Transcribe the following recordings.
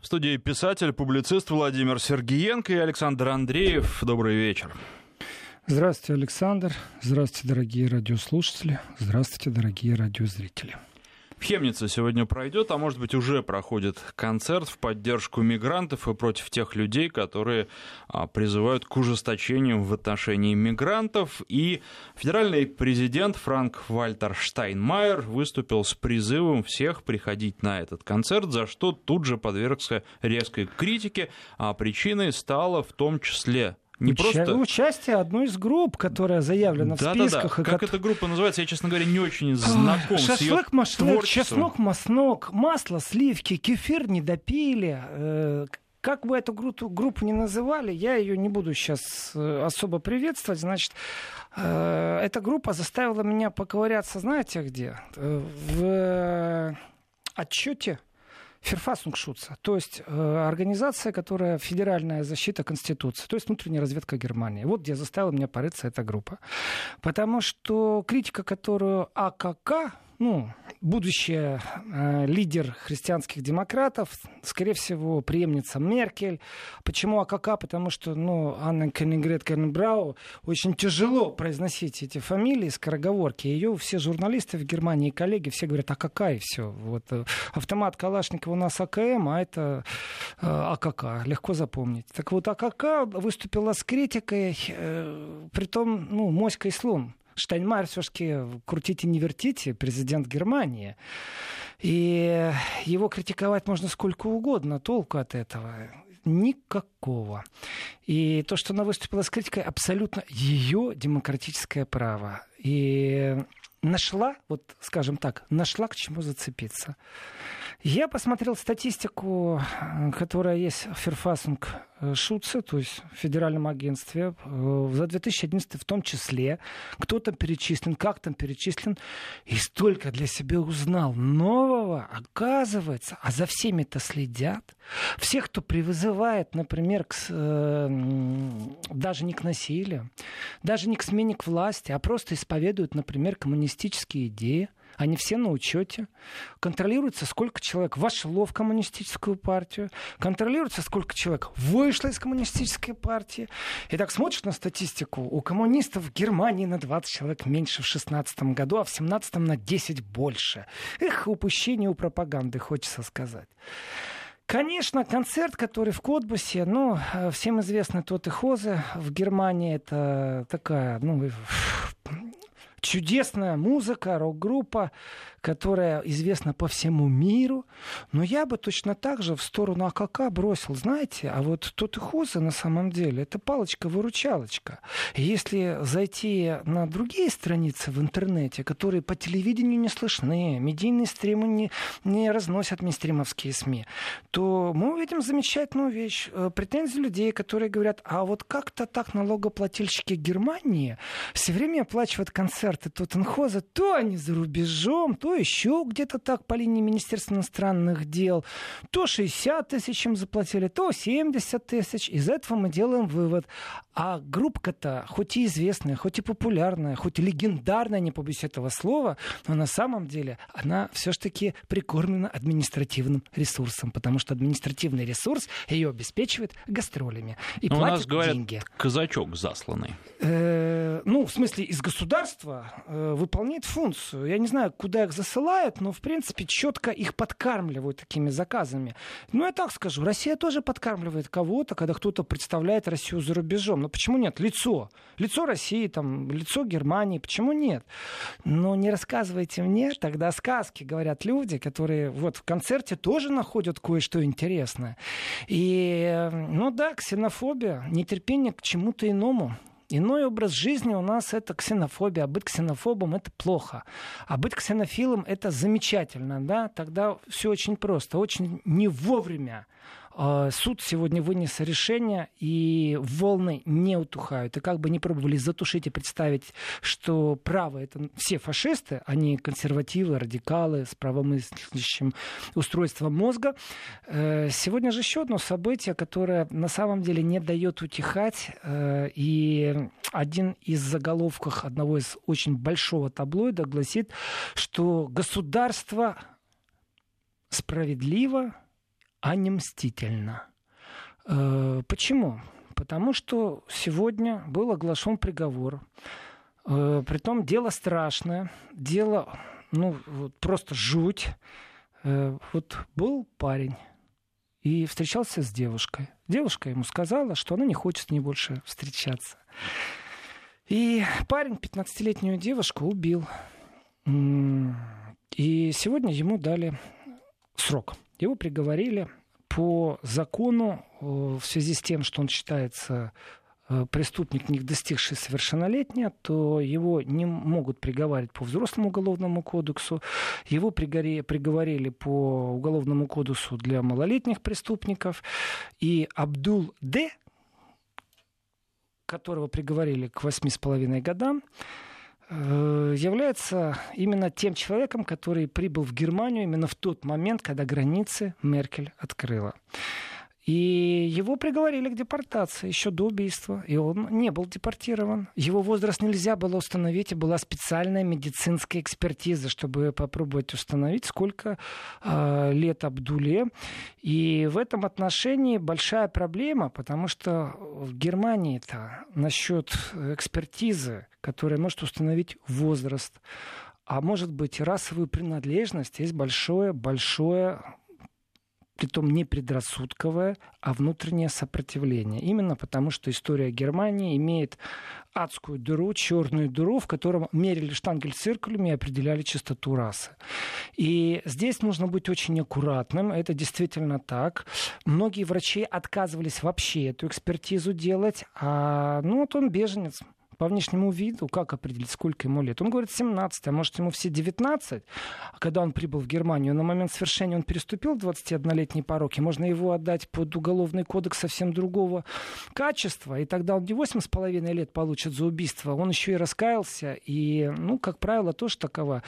В студии писатель, публицист Владимир Сергиенко и Александр Андреев. Добрый вечер. Здравствуйте, Александр. Здравствуйте, дорогие радиослушатели. Здравствуйте, дорогие радиозрители. В Хемнице сегодня пройдет, а может быть уже проходит концерт в поддержку мигрантов и против тех людей, которые а, призывают к ужесточению в отношении мигрантов. И федеральный президент Франк Вальтер Штайнмайер выступил с призывом всех приходить на этот концерт, за что тут же подвергся резкой критике, а причиной стало в том числе не Уча... просто... Участие одной из групп, которая заявлена да, в списках. Да, да. Как эта группа называется, я, честно говоря, не очень знаком Шашлык, с ее машлык, чеснок, маснок, масло, сливки, кефир не допили. Э, как бы эту группу, группу ни называли, я ее не буду сейчас э, особо приветствовать. Значит, э, эта группа заставила меня поковыряться, знаете где? В отчете Ферфасунгшутца, то есть э, организация, которая федеральная защита Конституции, то есть внутренняя разведка Германии. Вот где заставила меня порыться эта группа. Потому что критика, которую АКК ну, будущий э, лидер христианских демократов, скорее всего, преемница Меркель. Почему АКК? Потому что, ну, Анна Кенигрет Кернбрау очень тяжело произносить эти фамилии, скороговорки. Ее все журналисты в Германии коллеги все говорят АКК и все. Вот э, автомат Калашникова у нас АКМ, а это э, АКК. Легко запомнить. Так вот, АКК выступила с критикой, э, том, ну, моська и слон Штайнмайер все-таки крутите не вертите, президент Германии. И его критиковать можно сколько угодно, толку от этого никакого. И то, что она выступила с критикой, абсолютно ее демократическое право. И нашла, вот скажем так, нашла к чему зацепиться. Я посмотрел статистику, э, которая есть в Ферфасунг Э, Шуце, то есть в федеральном агентстве, э, за 2011 в том числе, кто там перечислен, как там перечислен, и столько для себя узнал нового, оказывается, а за всеми-то следят. Всех, кто призывает, например, к, даже не к насилию, даже не к смене к власти, а просто исповедуют, например, коммунистические идеи, они все на учете. Контролируется, сколько человек вошло в коммунистическую партию. Контролируется, сколько человек вышло из коммунистической партии. И так смотришь на статистику. У коммунистов в Германии на 20 человек меньше в 16 году, а в 17 на 10 больше. Эх, упущение у пропаганды, хочется сказать. Конечно, концерт, который в Котбусе, ну, всем известны тот и Хозы в Германии, это такая, ну, чудесная музыка, рок-группа, которая известна по всему миру. Но я бы точно так же в сторону АКК бросил, знаете, а вот тот и Хуза на самом деле это палочка-выручалочка. Если зайти на другие страницы в интернете, которые по телевидению не слышны, медийные стримы не, не разносят мейнстримовские СМИ, то мы увидим замечательную вещь. Э, претензии людей, которые говорят, а вот как-то так налогоплательщики Германии все время оплачивают концерты Тоттенхоза, то они за рубежом, то еще где-то так по линии Министерства иностранных дел, то 60 тысяч им заплатили, то 70 тысяч. Из этого мы делаем вывод. А группка-то, хоть и известная, хоть и популярная, хоть и легендарная, не побоюсь этого слова, но на самом деле она все-таки прикормлена административным ресурсом, потому что административный ресурс ее обеспечивает гастролями и но платит у нас, говорят, деньги. казачок засланный. Э, ну, в смысле, из государства э, выполняет функцию. Я не знаю, куда их засылают, но, в принципе, четко их подкармливают такими заказами. Ну, я так скажу, Россия тоже подкармливает кого-то, когда кто-то представляет Россию за рубежом. Но почему нет? Лицо. Лицо России, там, лицо Германии. Почему нет? Но не рассказывайте мне тогда сказки, говорят люди, которые вот в концерте тоже находят кое-что интересное. И, ну да, ксенофобия, нетерпение к чему-то иному. Иной образ жизни у нас это ксенофобия, а быть ксенофобом это плохо. А быть ксенофилом это замечательно, да? Тогда все очень просто, очень не вовремя суд сегодня вынес решение, и волны не утухают. И как бы не пробовали затушить и представить, что право — это все фашисты, а не консервативы, радикалы с правомыслящим устройством мозга. Э, сегодня же еще одно событие, которое на самом деле не дает утихать. Э, и один из заголовков одного из очень большого таблоида гласит, что государство справедливо а не мстительно. Э, почему? Потому что сегодня был оглашен приговор. Э, притом дело страшное, дело ну, вот просто жуть. Э, вот был парень и встречался с девушкой. Девушка ему сказала, что она не хочет с ней больше встречаться. И парень 15-летнюю девушку убил. И сегодня ему дали срок. Его приговорили по закону э, в связи с тем, что он считается э, преступник, не достигший совершеннолетия, то его не могут приговаривать по взрослому уголовному кодексу. Его приговорили по уголовному кодексу для малолетних преступников. И Абдул Д, которого приговорили к восьми с половиной годам, является именно тем человеком, который прибыл в Германию именно в тот момент, когда границы Меркель открыла. И его приговорили к депортации еще до убийства, и он не был депортирован. Его возраст нельзя было установить, и была специальная медицинская экспертиза, чтобы попробовать установить, сколько э, лет Абдуле. И в этом отношении большая проблема, потому что в Германии-то насчет экспертизы, которая может установить возраст, а может быть расовую принадлежность, есть большое-большое притом не предрассудковое, а внутреннее сопротивление. Именно потому, что история Германии имеет адскую дыру, черную дыру, в котором мерили штангель-циркулями и определяли чистоту расы. И здесь нужно быть очень аккуратным. Это действительно так. Многие врачи отказывались вообще эту экспертизу делать. А ну вот он беженец по внешнему виду, как определить, сколько ему лет? Он говорит 17, а может ему все 19. А когда он прибыл в Германию, на момент совершения он переступил 21-летний порог, и можно его отдать под уголовный кодекс совсем другого качества, и тогда он не 8,5 лет получит за убийство, он еще и раскаялся, и, ну, как правило, тоже такова,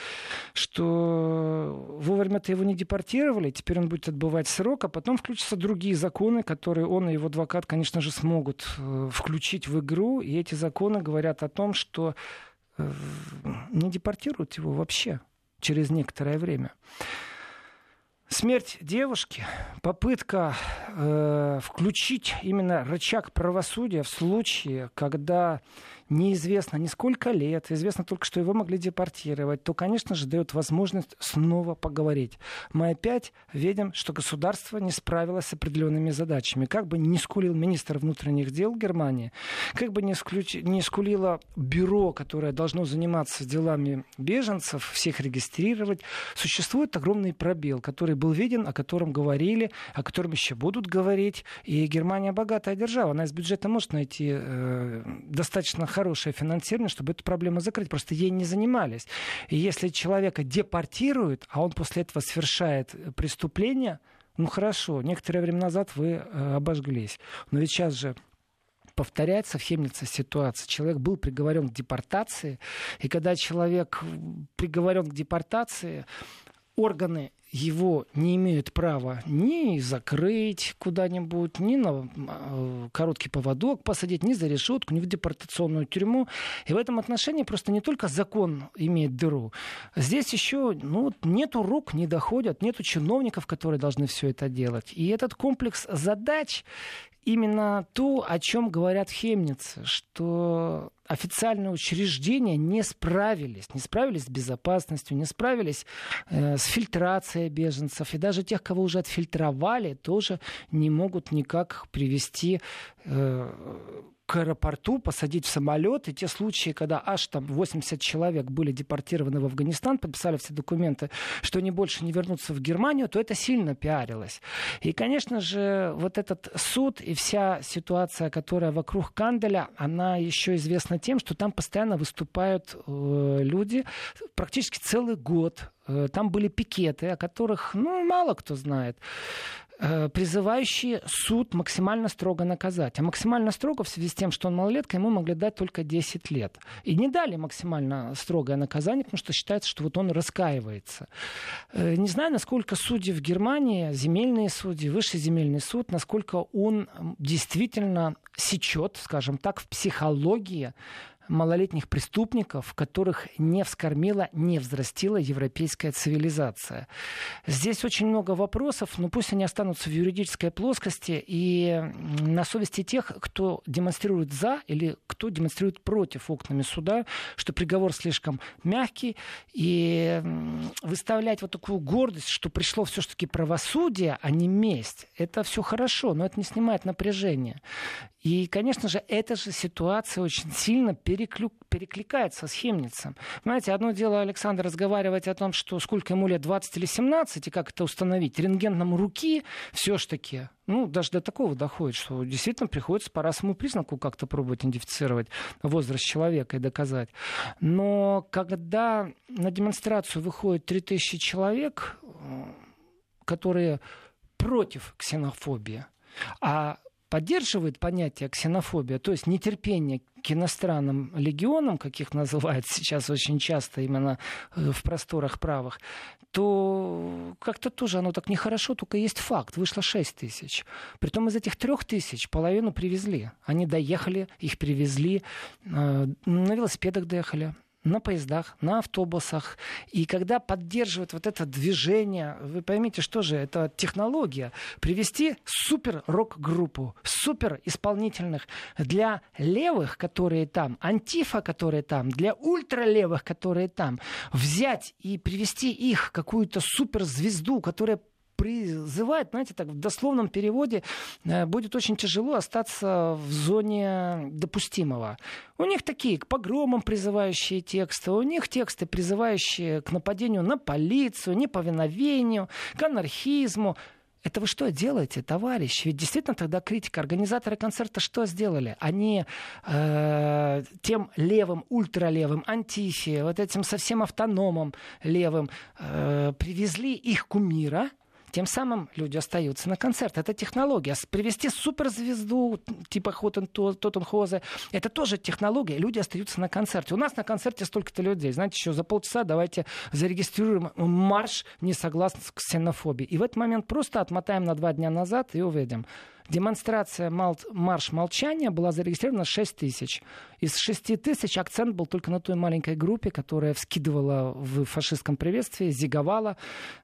что вовремя-то его не депортировали, теперь он будет отбывать срок, а потом включатся другие законы, которые он и его адвокат, конечно же, смогут э, включить в игру, и эти законы говорят говорят о том, что э, не депортируют его вообще через некоторое время. Смерть девушки, попытка э, включить именно рычаг правосудия в случае, когда неизвестно ни сколько лет, известно только, что его могли депортировать, то, конечно же, дает возможность снова поговорить. Мы опять видим, что государство не справилось с определенными задачами. Как бы не скулил министр внутренних дел Германии, как бы не, сключ... не скулило бюро, которое должно заниматься делами беженцев, всех регистрировать, существует огромный пробел, который был виден, о котором говорили, о котором еще будут говорить. И Германия богатая держава, она из бюджета может найти э, достаточно хорошее финансирование, чтобы эту проблему закрыть. Просто ей не занимались. И если человека депортируют, а он после этого совершает преступление, ну хорошо, некоторое время назад вы э, обожглись. Но ведь сейчас же повторяется в Хемнице ситуация. Человек был приговорен к депортации, и когда человек приговорен к депортации, органы его не имеют права ни закрыть куда-нибудь, ни на э, короткий поводок посадить, ни за решетку, ни в депортационную тюрьму. И в этом отношении просто не только закон имеет дыру. Здесь еще ну, нету рук, не доходят, нету чиновников, которые должны все это делать. И этот комплекс задач именно то, о чем говорят хемницы, что официальные учреждения не справились, не справились с безопасностью, не справились э, с фильтрацией беженцев, и даже тех, кого уже отфильтровали, тоже не могут никак привести э, к аэропорту, посадить в самолет. И те случаи, когда аж там 80 человек были депортированы в Афганистан, подписали все документы, что они больше не вернутся в Германию, то это сильно пиарилось. И, конечно же, вот этот суд и вся ситуация, которая вокруг Канделя, она еще известна тем, что там постоянно выступают э, люди практически целый год. Э, там были пикеты, о которых ну, мало кто знает. Э, призывающие суд максимально строго наказать. А максимально строго в связи с тем, что он малолетка, ему могли дать только 10 лет. И не дали максимально строгое наказание, потому что считается, что вот он раскаивается. Э, не знаю, насколько судьи в Германии, земельные судьи, высший земельный суд, насколько он действительно сечет, скажем так, в психологии малолетних преступников, которых не вскормила, не взрастила европейская цивилизация. Здесь очень много вопросов, но пусть они останутся в юридической плоскости и на совести тех, кто демонстрирует за или кто демонстрирует против окнами суда, что приговор слишком мягкий, и выставлять вот такую гордость, что пришло все-таки правосудие, а не месть, это все хорошо, но это не снимает напряжение. И, конечно же, эта же ситуация очень сильно переклю... перекликается с Хемницем. Знаете, одно дело, Александр, разговаривать о том, что сколько ему лет, 20 или 17, и как это установить. Рентгеном руки все-таки, ну, даже до такого доходит, что действительно приходится по расовому признаку как-то пробовать идентифицировать возраст человека и доказать. Но когда на демонстрацию выходит 3000 человек, э, которые против ксенофобии, а поддерживает понятие ксенофобия, то есть нетерпение к иностранным легионам, каких называют сейчас очень часто именно э, в просторах правых, то как-то тоже оно так нехорошо, только есть факт. Вышло 6 тысяч. Притом из этих трех тысяч половину привезли. Они доехали, их привезли, э, на велосипедах доехали, на поездах, на автобусах. И когда поддерживают вот это движение, вы поймите, что же, это технология. Привести супер рок-группу, супер исполнительных для левых, которые там, антифа, которые там, для ультралевых, которые там, взять и привести их какую-то суперзвезду, которая призывает, знаете, так в дословном переводе э, будет очень тяжело остаться в зоне допустимого. У них такие к погромам призывающие тексты, у них тексты, призывающие к нападению на полицию, неповиновению, к анархизму. Это вы что делаете, товарищ? Ведь действительно тогда критика. Организаторы концерта что сделали? Они э, тем левым, ультралевым, антифи, вот этим совсем автономом левым э, привезли их кумира – тем самым люди остаются на концерт. Это технология. Привести суперзвезду типа Хотен Тоттенхозе, это тоже технология. Люди остаются на концерте. У нас на концерте столько-то людей. Знаете, еще за полчаса давайте зарегистрируем марш несогласных с ксенофобией. И в этот момент просто отмотаем на два дня назад и увидим. Демонстрация мал... «Марш молчания» была зарегистрирована 6 тысяч. Из 6 тысяч акцент был только на той маленькой группе, которая вскидывала в фашистском приветствии, зиговала.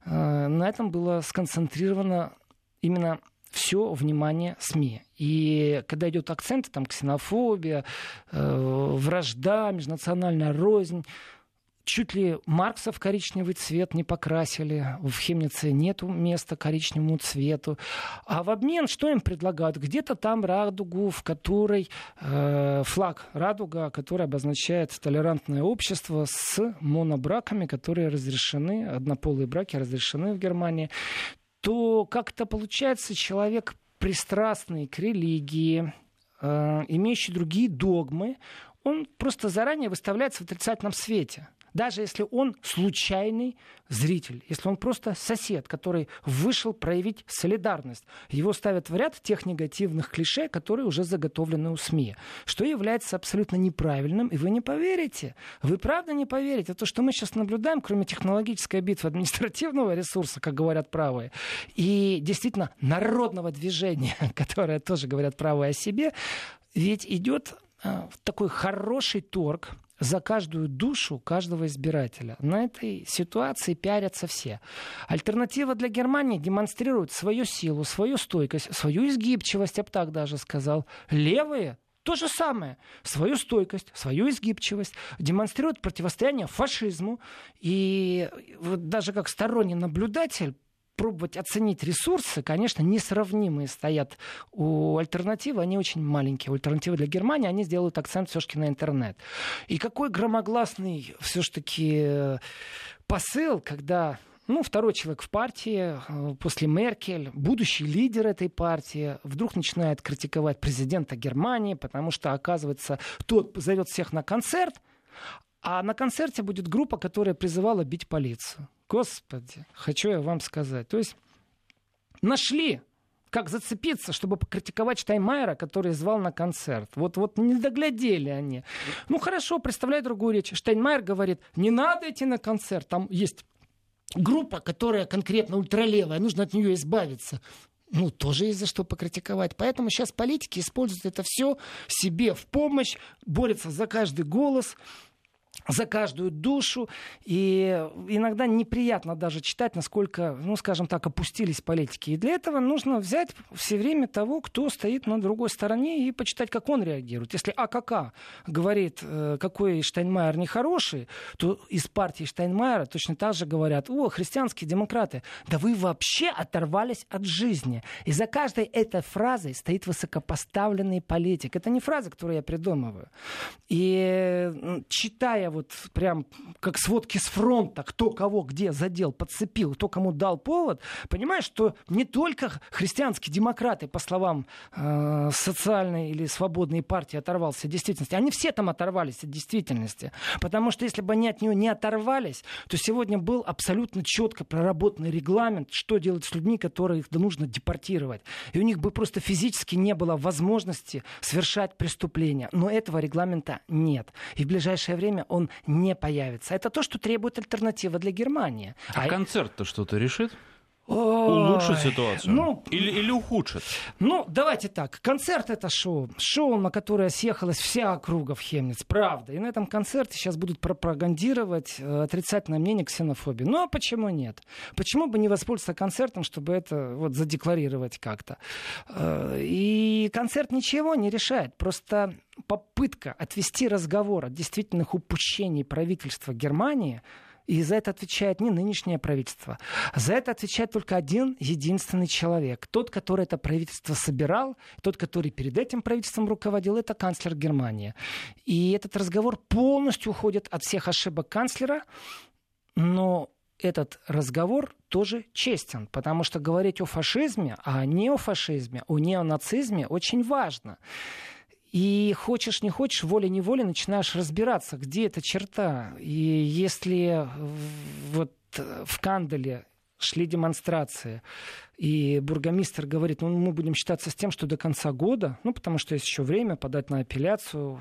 Э, на этом было сконцентрировано именно все внимание СМИ. И когда идет акцент, там ксенофобия, э, вражда, межнациональная рознь, чуть ли Маркса в коричневый цвет не покрасили. В Хемнице нету места коричневому цвету. А в обмен что им предлагают? Где-то там радугу, в которой э, флаг радуга, который обозначает толерантное общество с монобраками, которые разрешены, однополые браки разрешены в Германии, то как-то получается человек пристрастный к религии, э, имеющий другие догмы, он просто заранее выставляется в отрицательном свете даже если он случайный зритель, если он просто сосед, который вышел проявить солидарность. Его ставят в ряд тех негативных клише, которые уже заготовлены у СМИ, что является абсолютно неправильным, и вы не поверите. Вы правда не поверите. То, что мы сейчас наблюдаем, кроме технологической битвы административного ресурса, как говорят правые, и действительно народного движения, которое тоже говорят правые о себе, ведь идет а, такой хороший торг за каждую душу каждого избирателя. На этой ситуации пиарятся все. Альтернатива для Германии демонстрирует свою силу, свою стойкость, свою изгибчивость, я бы так даже сказал. Левые то же самое. Свою стойкость, свою изгибчивость демонстрируют противостояние фашизму. И вот даже как сторонний наблюдатель пробовать оценить ресурсы, конечно, несравнимые стоят у альтернативы, они очень маленькие. Альтернативы для Германии они сделают акцент все-таки на интернет. И какой громогласный все-таки э, посыл, когда ну, второй человек в партии, э, после Меркель, будущий лидер этой партии, вдруг начинает критиковать президента Германии, потому что, оказывается, тот зовет всех на концерт, а на концерте будет группа, которая призывала бить полицию. Господи, хочу я вам сказать. То есть нашли как зацепиться, чтобы покритиковать Штайнмайера, который звал на концерт. Вот, вот не доглядели они. Ну хорошо, представляй другую речь. Штайнмайер говорит, не надо идти на концерт, там есть группа, которая конкретно ультралевая, нужно от нее избавиться. ну, тоже есть за что покритиковать. Поэтому сейчас политики используют это все себе в помощь, борются за каждый голос за каждую душу. И иногда неприятно даже читать, насколько, ну, скажем так, опустились политики. И для этого нужно взять все время того, кто стоит на другой стороне, и почитать, как он реагирует. Если АКК говорит, э, какой Штайнмайер нехороший, то из партии Штайнмайера точно так же говорят, о, христианские демократы, да вы вообще оторвались от жизни. И за каждой этой фразой стоит высокопоставленный политик. Это не фраза, которую я придумываю. И читая вот прям как сводки с фронта, кто кого где задел, подцепил, кто кому дал повод, понимаешь, что не только христианские демократы, по словам э, социальной или свободной партии, оторвался от действительности, они все там оторвались от действительности. Потому что если бы они от нее не оторвались, то сегодня был абсолютно четко проработанный регламент, что делать с людьми, которых нужно депортировать. И у них бы просто физически не было возможности совершать преступления. Но этого регламента нет. И в ближайшее время он он не появится. Это то, что требует альтернатива для Германии. А, а концерт-то что-то решит? Улучшит ситуацию? Ну, или, или ухудшит? Ну, давайте так. Концерт — это шоу. Шоу, на которое съехалась вся округа в Хемниц. Правда. И на этом концерте сейчас будут пропагандировать э, отрицательное мнение ксенофобии. Ну, а почему нет? Почему бы не воспользоваться концертом, чтобы это вот задекларировать как-то? Э, и концерт ничего не решает. Просто попытка отвести разговор от действительных упущений правительства Германии — и за это отвечает не нынешнее правительство. За это отвечает только один единственный человек. Тот, который это правительство собирал, тот, который перед этим правительством руководил, это канцлер Германии. И этот разговор полностью уходит от всех ошибок канцлера, но этот разговор тоже честен, потому что говорить о фашизме, а не о фашизме, о неонацизме очень важно. И хочешь, не хочешь, волей-неволей начинаешь разбираться, где эта черта. И если вот в Кандале шли демонстрации, и бургомистр говорит, ну, мы будем считаться с тем, что до конца года, ну, потому что есть еще время подать на апелляцию,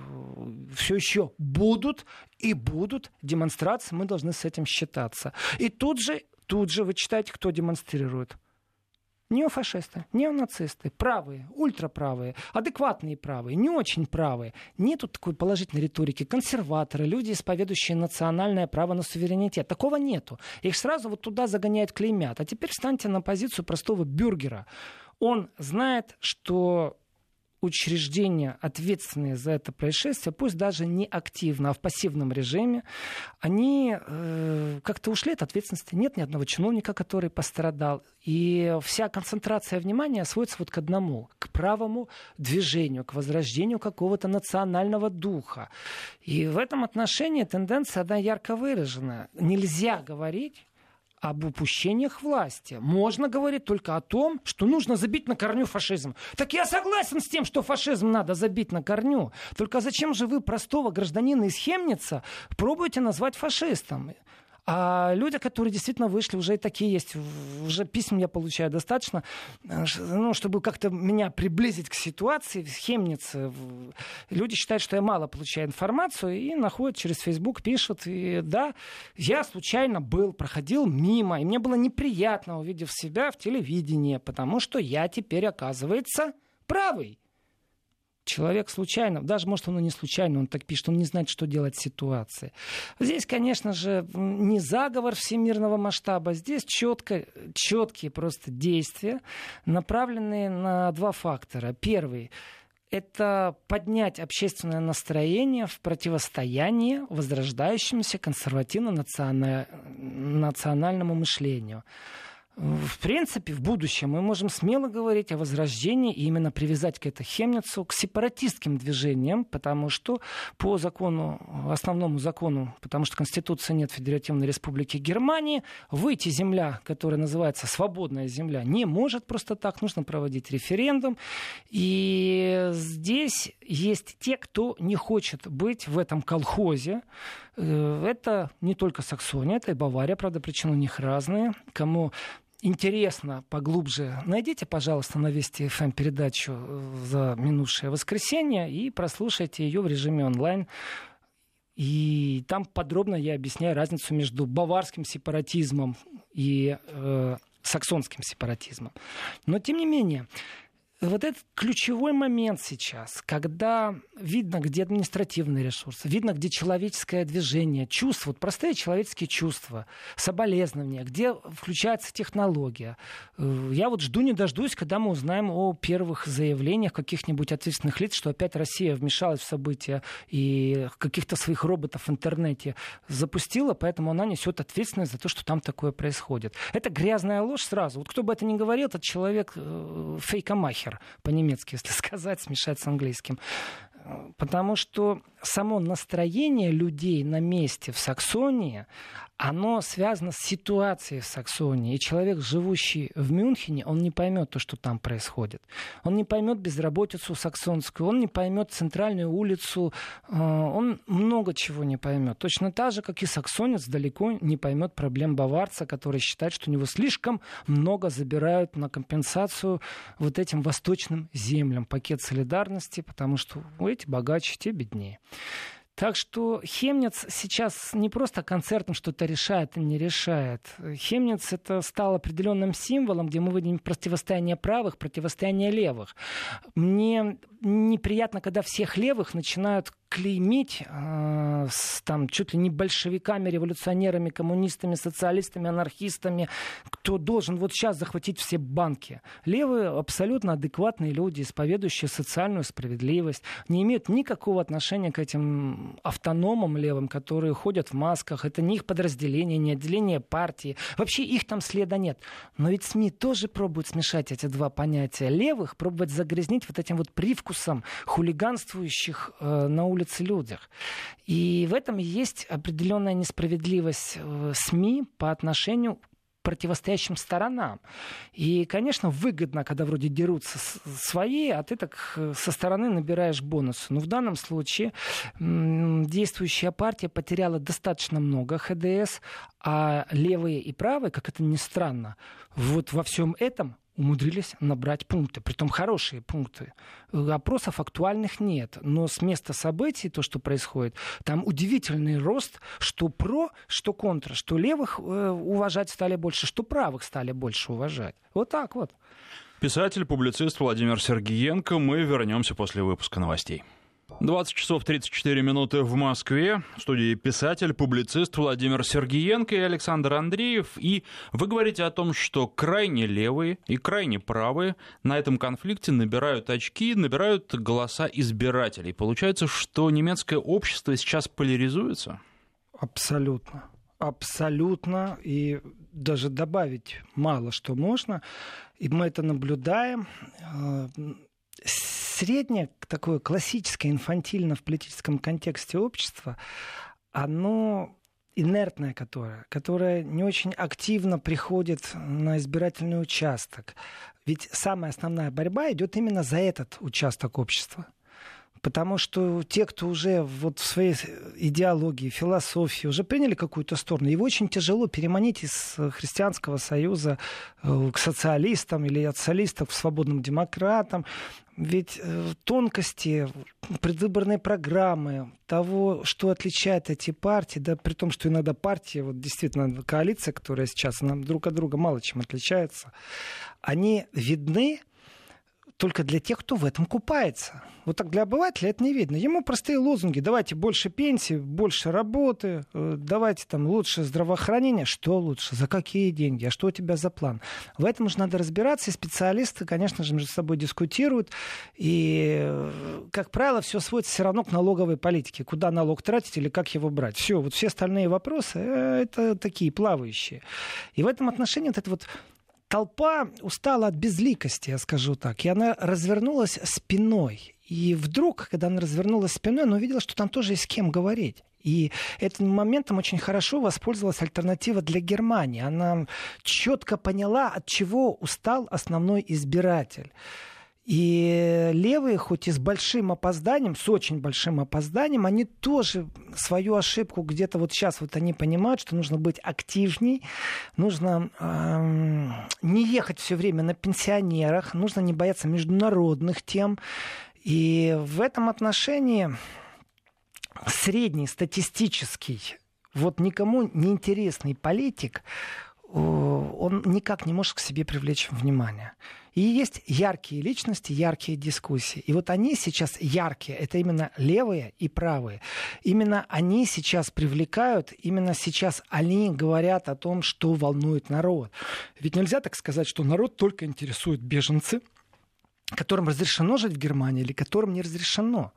все еще будут и будут демонстрации, мы должны с этим считаться. И тут же, тут же вы читаете, кто демонстрирует неофашисты, неонацисты, правые, ультраправые, адекватные правые, не очень правые. Нету такой положительной риторики. Консерваторы, люди, исповедующие национальное право на суверенитет. Такого нету. Их сразу вот туда загоняют, клеймят. А теперь встаньте на позицию простого бюргера. Он знает, что учреждения, ответственные за это происшествие, пусть даже не активно, а в пассивном режиме, они э, как-то ушли от ответственности. Нет ни одного чиновника, который пострадал. И вся концентрация внимания сводится вот к одному, к правому движению, к возрождению какого-то национального духа. И в этом отношении тенденция, одна ярко выражена. Нельзя говорить об упущениях власти. Можно говорить только о том, что нужно забить на корню фашизм. Так я согласен с тем, что фашизм надо забить на корню. Только зачем же вы простого гражданина из Хемница пробуете назвать фашистом? А люди, которые действительно вышли, уже и такие есть. Уже писем я получаю достаточно, э, ну, чтобы как-то меня приблизить к ситуации в Хемнице. Люди считают, что я мало получаю информацию и находят через Facebook, пишут. И да, я случайно был, проходил мимо, и мне было неприятно, увидев себя в телевидении, потому что я теперь, оказывается, правый человек случайно, даже может он и не случайно, он так пишет, он не знает, что делать в ситуации. Здесь, конечно же, не заговор всемирного масштаба, здесь четко, четкие просто действия, направленные на два фактора. Первый это поднять общественное настроение в противостоянии возрождающемуся консервативно-национальному мышлению в принципе, в будущем мы можем смело говорить о возрождении и именно привязать к этой Хемницу к сепаратистским движениям, потому что по закону, основному закону, потому что Конституции нет Федеративной Республики Германии, выйти земля, которая называется свободная земля, не может просто так, нужно проводить референдум. И здесь есть те, кто не хочет быть в этом колхозе. Э, это не только Саксония, это и Бавария, правда, причины у них разные. Кому интересно поглубже, найдите, пожалуйста, на Вести ФМ передачу э, за минувшее воскресенье и прослушайте ее в режиме онлайн. И там подробно я объясняю разницу между баварским сепаратизмом и э, саксонским сепаратизмом. Но, тем не менее, вот этот ключевой момент сейчас, когда видно, где административный ресурс, видно, где человеческое движение, чувства, вот простые человеческие чувства, соболезнования, где включается технология. Э, я вот жду не дождусь, когда мы узнаем о первых заявлениях каких-нибудь ответственных лиц, что опять Россия вмешалась в события и каких-то своих роботов в интернете запустила, поэтому она несет ответственность за то, что там такое происходит. Это грязная ложь сразу. Вот кто бы это ни говорил, этот человек э, фейкомахер нахер, по-немецки, если сказать, смешать с английским. Потому что само настроение людей на месте в Саксонии, оно связано с ситуацией в Саксонии. И человек, живущий в Мюнхене, он не поймет то, что там происходит. Он не поймет безработицу саксонскую, он не поймет центральную улицу, э, он много чего не поймет. Точно так же, как и саксонец далеко не поймет проблем баварца, который считает, что у него слишком много забирают на компенсацию вот этим восточным землям. Пакет солидарности, потому что эти богаче, те беднее. Так что Хемниц сейчас не просто концертом что-то решает и не решает. Хемниц это стал определенным символом, где мы видим противостояние правых, противостояние левых. Мне неприятно, когда всех левых начинают клеймить э, с там чуть ли не большевиками, революционерами, коммунистами, социалистами, анархистами, кто должен вот сейчас захватить все банки. Левые абсолютно адекватные люди, исповедующие социальную справедливость, не имеют никакого отношения к этим автономам левым, которые ходят в масках. Это не их подразделение, не отделение партии. Вообще их там следа нет. Но ведь СМИ тоже пробуют смешать эти два понятия. Левых пробовать загрязнить вот этим вот привкусом хулиганствующих э, на улице улице людях. И в этом есть определенная несправедливость э, СМИ по отношению противостоящим сторонам. И, конечно, выгодно, когда вроде дерутся свои, а ты так э, со стороны набираешь бонусы. Но в данном случае действующая партия потеряла достаточно много ХДС, а левые и правые, как это ни странно, вот во всем этом умудрились набрать пункты, притом хорошие пункты. Опросов актуальных нет, но с места событий, то, что происходит, там удивительный рост, что про, что контра, что левых э, уважать стали больше, что правых стали больше уважать. Вот так вот. Писатель, публицист Владимир Сергиенко. Мы вернемся после выпуска новостей. 20 часов 34 минуты в Москве. В студии писатель, публицист Владимир Сергиенко и Александр Андреев. И вы говорите о том, что крайне левые и крайне правые на этом конфликте набирают очки, набирают голоса избирателей. Получается, что немецкое общество сейчас поляризуется? Абсолютно. Абсолютно. И даже добавить мало что можно. И мы это наблюдаем э, среднее такое классическое инфантильно в политическом контексте общество, оно инертное которое, которое не очень активно приходит на избирательный участок. Ведь самая основная борьба идет именно за этот участок общества. Потому что те, кто уже вот в своей идеологии, философии уже приняли какую-то сторону, его очень тяжело переманить из Христианского Союза э, к социалистам или от социалистов к свободным демократам. Ведь э, тонкости предвыборной программы, того, что отличает эти партии, да, при том, что иногда партии, вот действительно коалиция, которая сейчас, она друг от друга мало чем отличается, они видны только для тех, кто в этом купается. Вот так для обывателя это не видно. Ему простые лозунги. Давайте больше пенсии, больше работы, э, давайте там лучше здравоохранение. Что лучше? За какие деньги? А что у тебя за план? В этом же надо разбираться, и специалисты, конечно же, между собой дискутируют. И, э, как правило, все сводится все равно к налоговой политике. Куда налог тратить или как его брать? Все, вот все остальные вопросы, э, это такие плавающие. И в этом отношении вот это вот толпа устала от безликости, я скажу так, и она развернулась спиной. И вдруг, когда она развернулась спиной, она увидела, что там тоже есть с кем говорить. И этим моментом очень хорошо воспользовалась альтернатива для Германии. Она четко поняла, от чего устал основной избиратель. И левые, хоть и с большим опозданием, с очень большим опозданием, они тоже свою ошибку где-то вот сейчас вот они понимают, что нужно быть активней, нужно эм, не ехать все время на пенсионерах, нужно не бояться международных тем. И в этом отношении средний статистический, вот никому не интересный политик, он никак не может к себе привлечь внимание. И есть яркие личности, яркие дискуссии. И вот они сейчас яркие, это именно левые и правые. Именно они сейчас привлекают, именно сейчас они говорят о том, что волнует народ. Ведь нельзя так сказать, что народ только интересует беженцы, которым разрешено жить в Германии или которым не разрешено.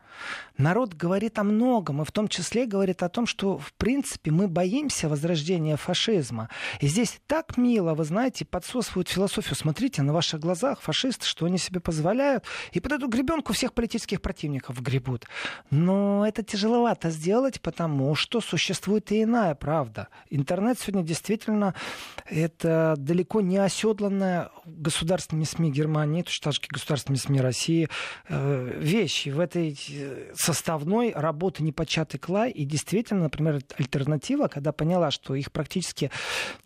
Народ говорит о многом, и в том числе говорит о том, что, в принципе, мы боимся возрождения фашизма. И здесь так мило, вы знаете, подсосывают философию. Смотрите, на ваших глазах фашисты, что они себе позволяют. И под эту гребенку всех политических противников гребут. Но это тяжеловато сделать, потому что существует и иная правда. Интернет сегодня действительно это далеко не оседланная государственными СМИ Германии, точно так же, как государственными СМИ России, э, вещи. В этой составной работы непочатый клай. И действительно, например, альтернатива, когда поняла, что их практически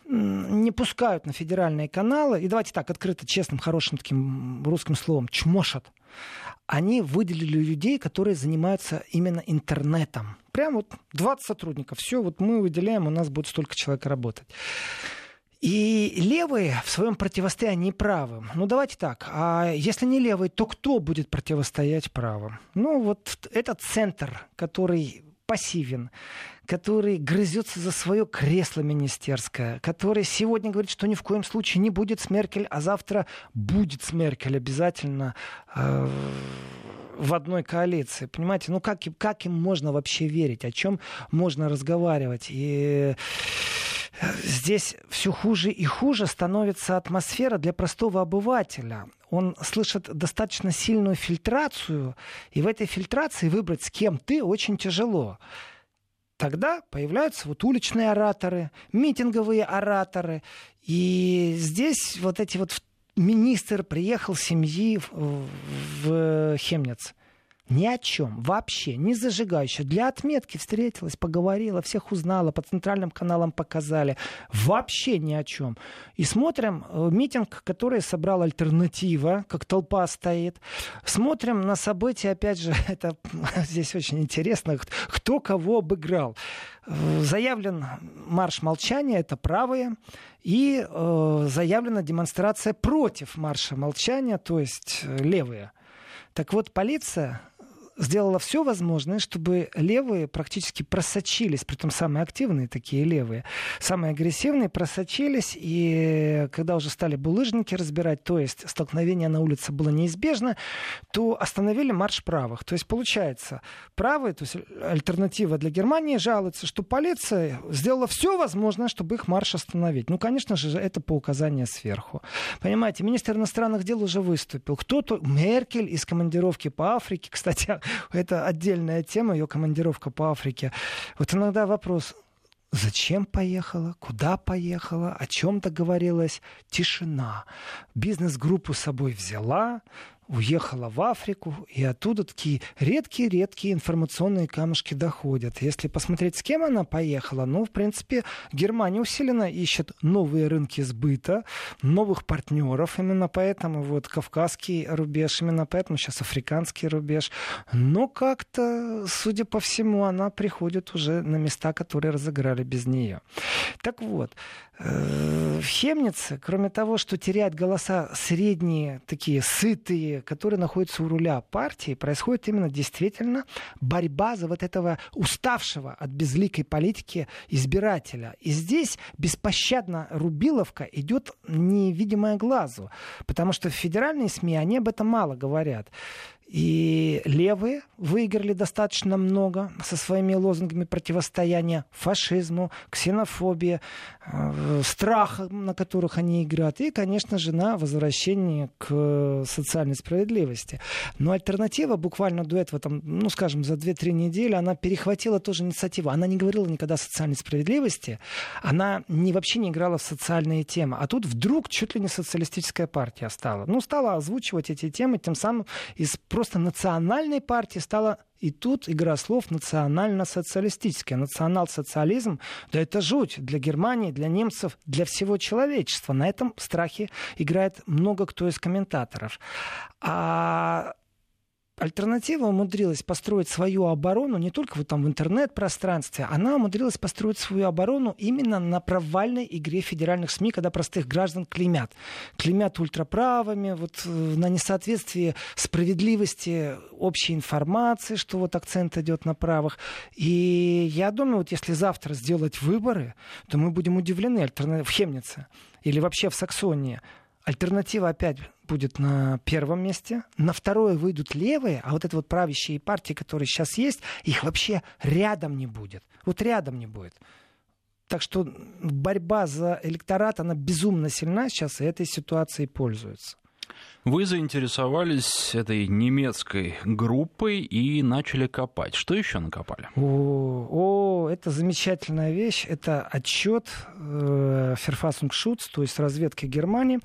не пускают на федеральные каналы, и давайте так, открыто, честным, хорошим таким русским словом, чмошат, они выделили людей, которые занимаются именно интернетом. Прям вот 20 сотрудников. Все, вот мы выделяем, у нас будет столько человек работать. И левые в своем противостоянии правым. Ну, давайте так. А если не левые, то кто будет противостоять правым? Ну, вот этот центр, который пассивен, который грызется за свое кресло министерское, который сегодня говорит, что ни в коем случае не будет с Меркель, а завтра будет с Меркель обязательно э, в одной коалиции. Понимаете, ну как, как им можно вообще верить, о чем можно разговаривать? И здесь все хуже и хуже становится атмосфера для простого обывателя. Он слышит достаточно сильную фильтрацию, и в этой фильтрации выбрать, с кем ты, очень тяжело. Тогда появляются вот уличные ораторы, митинговые ораторы. И здесь вот эти вот министр приехал семьи в, в Хемниц. Ни о чем, вообще, не зажигающая. Для отметки встретилась, поговорила, всех узнала, по центральным каналам показали. Вообще ни о чем. И смотрим э, митинг, который собрал альтернатива, как толпа стоит. Смотрим на события, опять же, это здесь очень интересно, кто кого обыграл. Э, заявлен марш молчания, это правые, и э, заявлена демонстрация против марша молчания, то есть э, левые. Так вот, полиция сделала все возможное, чтобы левые практически просочились, при том самые активные такие левые, самые агрессивные просочились, и когда уже стали булыжники разбирать, то есть столкновение на улице было неизбежно, то остановили марш правых. То есть получается, правые, то есть альтернатива для Германии жалуется, что полиция сделала все возможное, чтобы их марш остановить. Ну, конечно же, это по указанию сверху. Понимаете, министр иностранных дел уже выступил. Кто-то, Меркель из командировки по Африке, кстати, это отдельная тема, ее командировка по Африке. Вот иногда вопрос, Зачем поехала? Куда поехала? О чем договорилась? Тишина. Бизнес-группу с собой взяла, уехала в Африку, и оттуда такие редкие-редкие информационные камушки доходят. Если посмотреть, с кем она поехала, ну, в принципе, Германия усиленно ищет новые рынки сбыта, новых партнеров, именно поэтому вот кавказский рубеж, именно поэтому сейчас африканский рубеж. Но как-то, судя по всему, она приходит уже на места, которые разыграли без нее. Так вот, в Хемнице, кроме того, что теряют голоса средние, такие сытые, которые находятся у руля партии, происходит именно действительно борьба за вот этого уставшего от безликой политики избирателя. И здесь беспощадно рубиловка идет невидимая глазу, потому что федеральные СМИ, они об этом мало говорят. И левые выиграли достаточно много со своими лозунгами противостояния фашизму, ксенофобии, э, страха, на которых они играют, и, конечно же, на возвращение к социальной справедливости. Но альтернатива буквально до этого, там, ну, скажем, за 2-3 недели, она перехватила тоже инициативу. Она не говорила никогда о социальной справедливости, она не, вообще не играла в социальные темы. А тут вдруг чуть ли не социалистическая партия стала. Ну, стала озвучивать эти темы, тем самым из просто национальной партии стала и тут игра слов национально-социалистическая. Национал-социализм, да это жуть для Германии, для немцев, для всего человечества. На этом страхе играет много кто из комментаторов. А альтернатива умудрилась построить свою оборону не только вот там в интернет-пространстве, она умудрилась построить свою оборону именно на провальной игре федеральных СМИ, когда простых граждан клеймят. Клеймят ультраправыми, вот э, на несоответствии справедливости общей информации, что вот акцент идет на правых. И я думаю, вот если завтра сделать выборы, то мы будем удивлены альтерна... в Хемнице или вообще в Саксонии. Альтернатива опять будет на первом месте. На второе выйдут левые, а вот это вот правящие партии, которые сейчас есть, их вообще рядом не будет. Вот рядом не будет. Так что борьба за электорат, она безумно сильна сейчас, и этой ситуацией пользуется. Вы заинтересовались этой немецкой группой и начали копать. Что еще накопали? О, о это замечательная вещь. Это отчет э, Ферфасунгшутс, то есть разведки Германии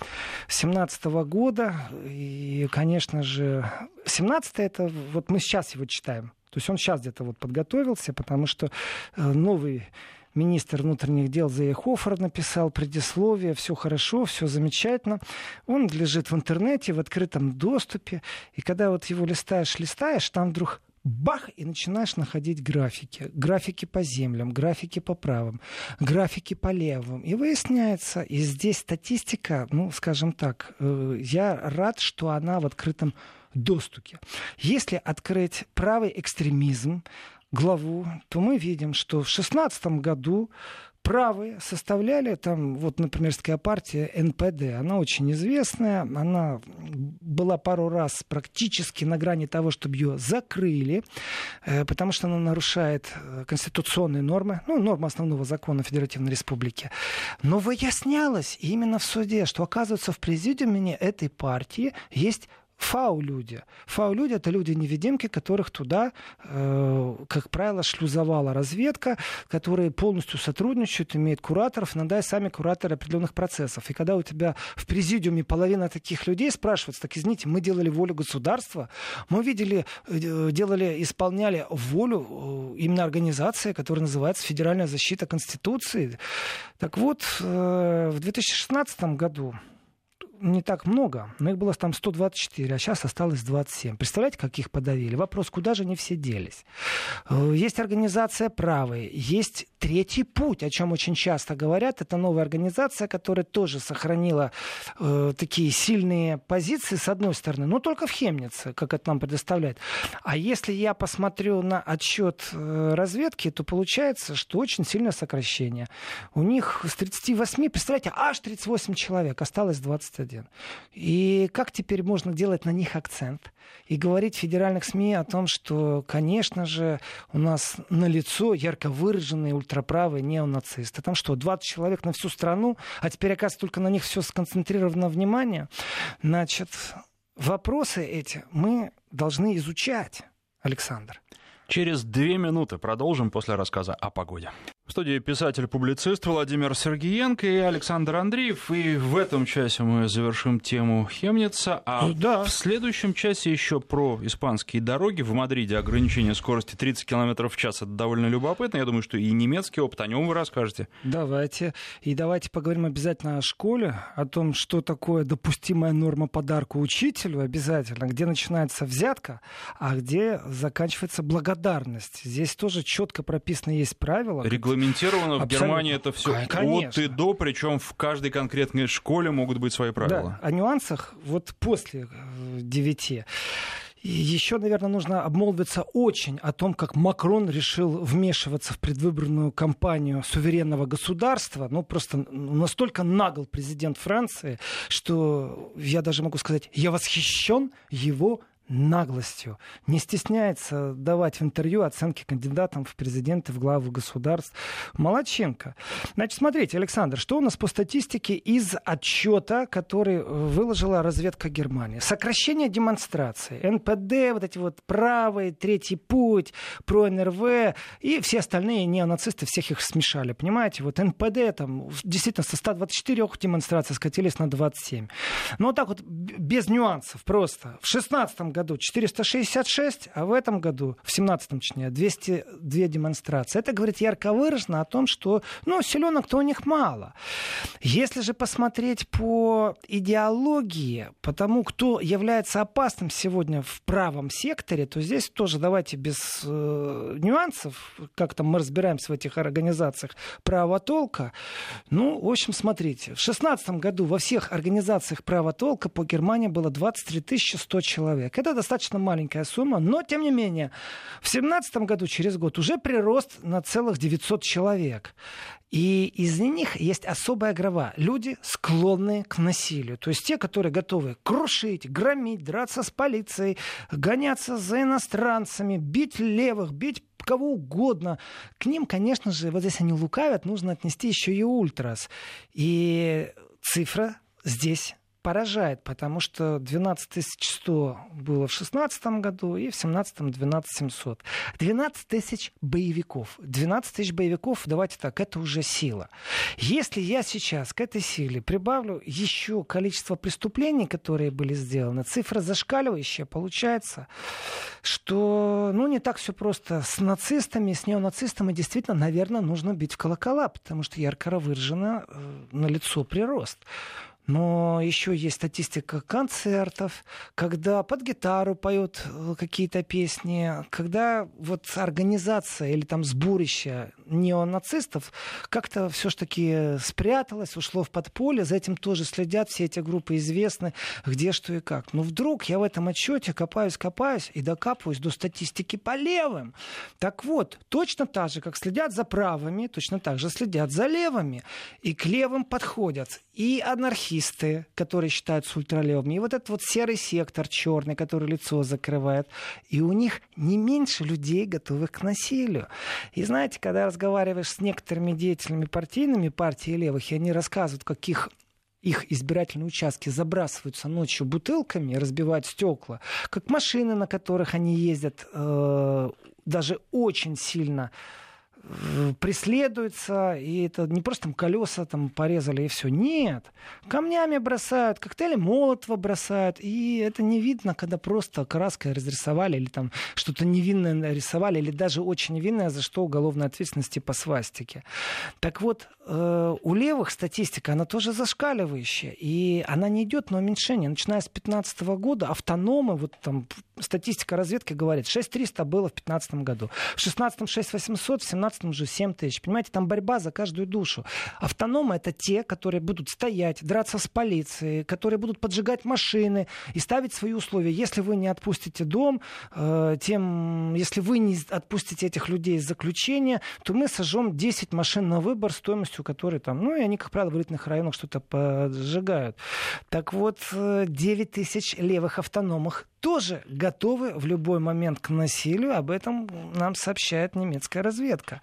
17 года. И, конечно же, 17 это вот мы сейчас его читаем. То есть он сейчас где-то вот подготовился, потому что э, новый министр внутренних дел Зейхофер написал предисловие, все хорошо, все замечательно. Он лежит в интернете, в открытом доступе, и когда вот его листаешь, листаешь, там вдруг бах, и начинаешь находить графики. Графики по землям, графики по правым, графики по левым. И выясняется, и здесь статистика, ну, скажем так, э, я рад, что она в открытом доступе. Если открыть правый экстремизм, главу, то мы видим, что в 2016 году правые составляли там, вот, например, партия НПД. Она очень известная, она была пару раз практически на грани того, чтобы ее закрыли, э, потому что она нарушает э, конституционные нормы, ну, нормы основного закона Федеративной Республики. Но выяснялось именно в суде, что, оказывается, в президиуме этой партии есть фау-люди. Фау-люди — это люди-невидимки, которых туда, э, как правило, шлюзовала разведка, которые полностью сотрудничают, имеют кураторов, иногда и сами кураторы определенных процессов. И когда у тебя в президиуме половина таких людей спрашивается, так извините, мы делали волю государства, мы видели, э, делали, исполняли волю э, именно организации, которая называется Федеральная защита Конституции. Так вот, э, в 2016 году не так много, но их было там 124, а сейчас осталось 27. Представляете, как их подавили? Вопрос, куда же они все делись? Э, есть организация «Правые», есть «Третий путь», о чем очень часто говорят. Это новая организация, которая тоже сохранила э, такие сильные позиции, с одной стороны, но только в Хемнице, как это нам предоставляет. А если я посмотрю на отчет э, разведки, то получается, что очень сильное сокращение. У них с 38, представляете, аж 38 человек, осталось 21 один. И как теперь можно делать на них акцент? И говорить в федеральных СМИ о том, что, конечно же, у нас на лицо ярко выраженные ультраправые неонацисты. Там что, 20 человек на всю страну, а теперь, оказывается, только на них все сконцентрировано внимание? Значит, вопросы эти мы должны изучать, Александр. Через две минуты продолжим после рассказа о погоде. В студии писатель-публицист Владимир Сергеенко и Александр Андреев. И в этом часе мы завершим тему Хемница. А да. в следующем часе еще про испанские дороги. В Мадриде ограничение скорости 30 км в час. Это довольно любопытно. Я думаю, что и немецкий опыт, о нем вы расскажете. Давайте. И давайте поговорим обязательно о школе, о том, что такое допустимая норма подарка учителю обязательно, где начинается взятка, а где заканчивается благодарность. Здесь тоже четко прописано есть правила. Регламент регламентировано. В Германии это все от и до, причем в каждой конкретной школе могут быть свои правила. Да, о нюансах вот после э, девяти. И еще, наверное, нужно обмолвиться очень о том, как Макрон решил вмешиваться в предвыборную кампанию суверенного государства. Ну, просто настолько нагл президент Франции, что я даже могу сказать, я восхищен его наглостью, не стесняется давать в интервью оценки кандидатам в президенты, в главы государств. Молодченко. Значит, смотрите, Александр, что у нас по статистике из отчета, который выложила разведка Германии? Сокращение демонстраций, НПД, вот эти вот правые, третий путь, про НРВ и все остальные неонацисты, всех их смешали, понимаете? Вот НПД там действительно со 124 демонстраций скатились на 27. Но вот так вот без нюансов просто. В 16 году году 466, а в этом году, в 17 точнее, 202 демонстрации. Это говорит ярко выраженно о том, что ну, селенок-то у них мало. Если же посмотреть по идеологии, по тому, кто является опасным сегодня в правом секторе, то здесь тоже давайте без э, нюансов, как там мы разбираемся в этих организациях права толка. Ну, в общем, смотрите, в 16 году во всех организациях права толка по Германии было 23 100 человек. Это достаточно маленькая сумма, но, тем не менее, в 17 году, через год, уже прирост на целых 900 человек. И из них есть особая грова. Люди, склонные к насилию. То есть те, которые готовы крушить, громить, драться с полицией, гоняться за иностранцами, бить левых, бить кого угодно. К ним, конечно же, вот здесь они лукавят, нужно отнести еще и ультрас. И цифра здесь поражает, потому что 12 100 было в 16 году и в 17 12 700. 12 тысяч боевиков. 12 тысяч боевиков, давайте так, это уже сила. Если я сейчас к этой силе прибавлю еще количество преступлений, которые были сделаны, цифра зашкаливающая, получается, что ну, не так все просто с нацистами, с неонацистами действительно, наверное, нужно бить в колокола, потому что ярко выражено э, на лицо прирост. Но еще есть статистика концертов, когда под гитару поют э, какие-то песни, когда вот организация или там сборище неонацистов как-то все-таки спряталось, ушло в подполье, за этим тоже следят, все эти группы известны, где что и как. Но вдруг я в этом отчете копаюсь, копаюсь и докапываюсь до статистики по левым. Так вот, точно так же, как следят за правыми, точно так же следят за левыми. И к левым подходят и анархисты, которые считаются ультралевыми, и вот этот вот серый сектор черный, который лицо закрывает. И у них не меньше людей, готовых к насилию. И знаете, когда разговариваешь с некоторыми деятелями партийными партии левых, и они рассказывают, каких их избирательные участки забрасываются ночью бутылками, разбивают стекла, как машины, на которых они ездят, э, даже очень сильно преследуется, и это не просто там колеса там порезали и все. Нет. Камнями бросают, коктейли Молотова бросают, и это не видно, когда просто краской разрисовали или там что-то невинное нарисовали, или даже очень невинное, за что уголовной ответственности по свастике. Так вот, э, у левых статистика, она тоже зашкаливающая, и она не идет на уменьшение. Начиная с 2015 года автономы, вот там статистика разведки говорит, 6300 было в 2015 году, в 16 6800, в 17 17 уже 7 тысяч. Понимаете, там борьба за каждую душу. Автономы — это те, которые будут стоять, драться с полицией, которые будут поджигать машины и ставить свои условия. Если вы не отпустите дом, э, тем, если вы не отпустите этих людей из заключения, то мы сожжем 10 машин на выбор стоимостью которой там, ну и они, как правило, в элитных районах что-то поджигают. Так вот, 9 э, тысяч левых автономах тоже готовы в любой момент к насилию. Об этом нам сообщает немецкая разведка.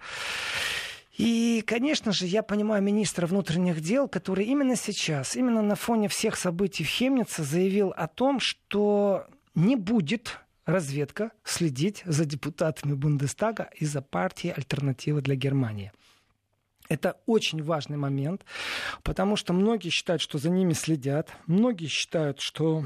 И, конечно же, я понимаю министра внутренних дел, который именно сейчас, именно на фоне всех событий в Хемнице заявил о том, что не будет разведка следить за депутатами Бундестага и за партией «Альтернатива для Германии». Это очень важный момент, потому что многие считают, что за ними следят, многие считают, что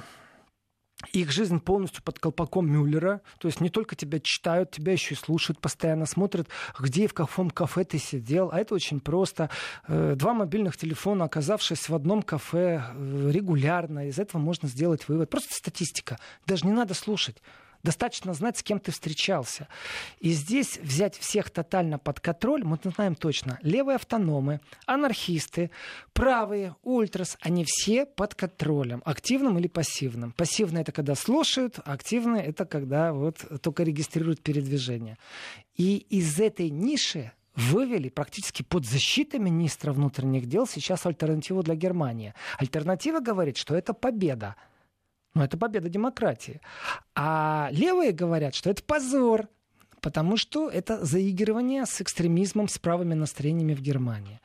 их жизнь полностью под колпаком Мюллера. То есть не только тебя читают, тебя еще и слушают, постоянно смотрят, где и в каком кафе ты сидел. А это очень просто. Э, два мобильных телефона, оказавшись в одном кафе э, регулярно, из этого можно сделать вывод. Просто статистика. Даже не надо слушать. Достаточно знать, с кем ты встречался. И здесь взять всех тотально под контроль, мы знаем точно. Левые автономы, анархисты, правые, ультрас, они все под контролем, активным или пассивным. Пассивно это когда слушают, а активно это когда вот только регистрируют передвижение. И из этой ниши вывели практически под защитой министра внутренних дел сейчас альтернативу для Германии. Альтернатива говорит, что это победа. Но это победа демократии. А левые говорят, что это позор, потому что это заигрывание с экстремизмом, с правыми настроениями в Германии.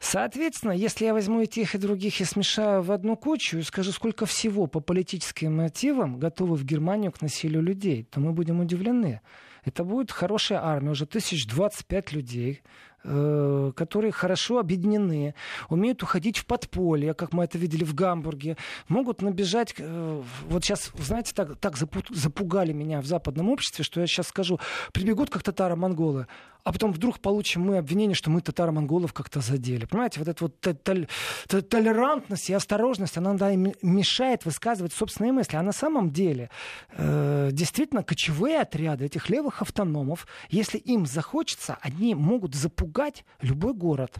Соответственно, если я возьму и тех, и других и смешаю в одну кучу и скажу, сколько всего по политическим мотивам готовы в Германию к насилию людей, то мы будем удивлены. Это будет хорошая армия, уже 1025 людей, которые хорошо объединены, умеют уходить в подполье, как мы это видели в Гамбурге, могут набежать... Э, вот сейчас, знаете, так, так запугали меня в западном обществе, что я сейчас скажу, прибегут как татаро-монголы, а потом вдруг получим мы обвинение, что мы татаро-монголов как-то задели. Понимаете, вот эта вот толерантность и осторожность, она да, мешает высказывать собственные мысли. А на самом деле, э, действительно, кочевые отряды этих левых автономов, если им захочется, они могут запугать любой город.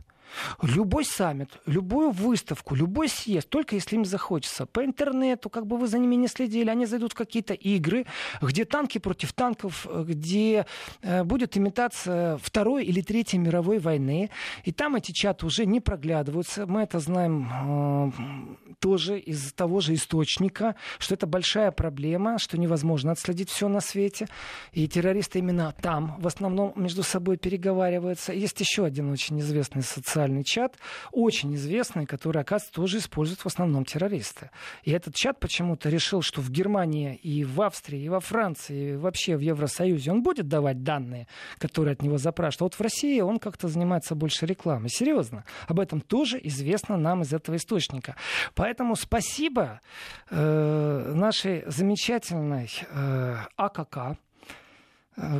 Любой саммит, любую выставку, любой съезд, только если им захочется. По интернету, как бы вы за ними не следили, они зайдут в какие-то игры, где танки против танков, где э, будет имитация Второй или Третьей мировой войны. И там эти чаты уже не проглядываются. Мы это знаем э, тоже из того же источника, что это большая проблема, что невозможно отследить все на свете. И террористы именно там в основном между собой переговариваются. Есть еще один очень известный социальный социальный чат, очень известный, который, оказывается, тоже используют в основном террористы. И этот чат почему-то решил, что в Германии и в Австрии, и во Франции, и вообще в Евросоюзе он будет давать данные, которые от него запрашивают. А вот в России он как-то занимается больше рекламой. Серьезно. Об этом тоже известно нам из этого источника. Поэтому спасибо э, нашей замечательной э, АКК,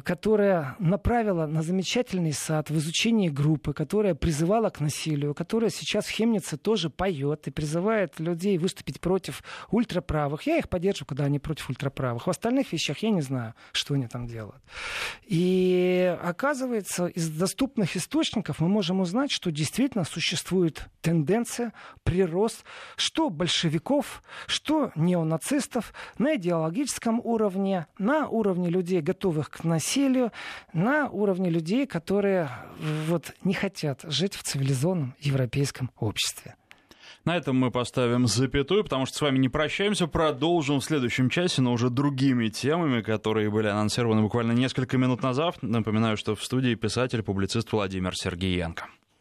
которая направила на замечательный сад в изучении группы, которая призывала к насилию, которая сейчас в Хемнице тоже поет и призывает людей выступить против ультраправых. Я их поддерживаю, когда они против ультраправых. В остальных вещах я не знаю, что они там делают. И оказывается, из доступных источников мы можем узнать, что действительно существует тенденция, прирост, что большевиков, что неонацистов на идеологическом уровне, на уровне людей, готовых к насилию на уровне людей, которые вот, не хотят жить в цивилизованном европейском обществе. На этом мы поставим запятую, потому что с вами не прощаемся. Продолжим в следующем часе, но уже другими темами, которые были анонсированы буквально несколько минут назад. Напоминаю, что в студии писатель, публицист Владимир Сергеенко.